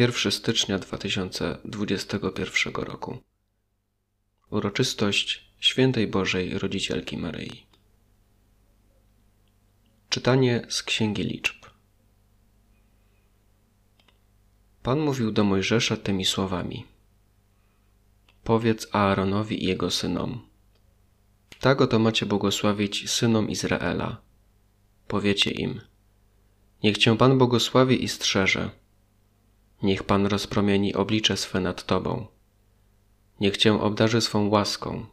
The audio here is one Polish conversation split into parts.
1 stycznia 2021 roku. Uroczystość Świętej Bożej Rodzicielki Maryi. Czytanie z Księgi Liczb. Pan mówił do Mojżesza tymi słowami: Powiedz Aaronowi i jego synom: Tak oto macie błogosławić synom Izraela. Powiecie im: Niech cię Pan błogosławi i strzeże Niech Pan rozpromieni oblicze swe nad Tobą. Niech Cię obdarzy swą łaską.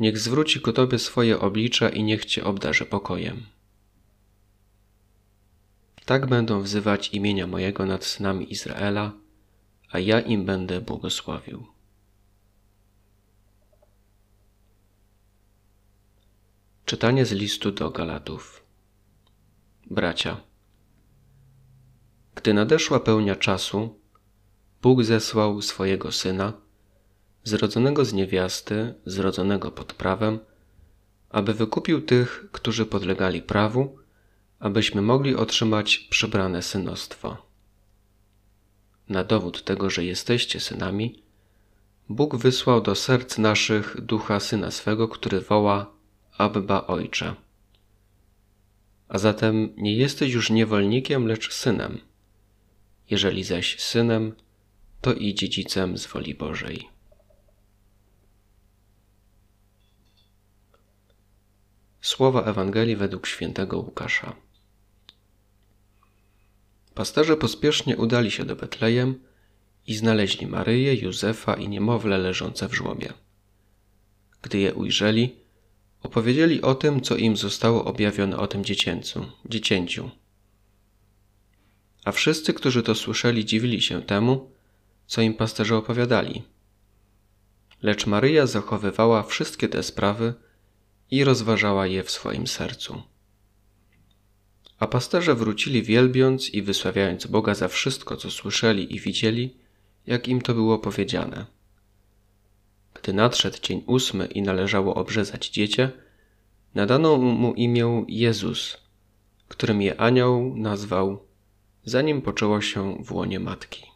Niech zwróci ku Tobie swoje oblicze i niech Cię obdarzy pokojem. Tak będą wzywać imienia mojego nad synami Izraela, a ja im będę błogosławił. Czytanie z listu do Galatów. Bracia, gdy nadeszła pełnia czasu, Bóg zesłał swojego syna, zrodzonego z niewiasty, zrodzonego pod prawem, aby wykupił tych, którzy podlegali prawu, abyśmy mogli otrzymać przybrane synostwo. Na dowód tego, że jesteście synami, Bóg wysłał do serc naszych ducha syna swego, który woła Abba Ojcze. A zatem nie jesteś już niewolnikiem, lecz synem jeżeli zaś synem, to i dziedzicem z woli Bożej. Słowa Ewangelii według świętego Łukasza. Pasterze pospiesznie udali się do Betlejem i znaleźli Maryję, Józefa i niemowlę leżące w żłobie. Gdy je ujrzeli, opowiedzieli o tym, co im zostało objawione o tym dziecięcu, dziecięciu. A wszyscy, którzy to słyszeli, dziwili się temu, co im pasterze opowiadali. Lecz Maryja zachowywała wszystkie te sprawy i rozważała je w swoim sercu. A pasterze wrócili wielbiąc i wysławiając Boga za wszystko, co słyszeli i widzieli, jak im to było powiedziane. Gdy nadszedł dzień ósmy i należało obrzezać dziecię, nadano mu imię Jezus, którym je anioł nazwał zanim poczęło się w łonie matki.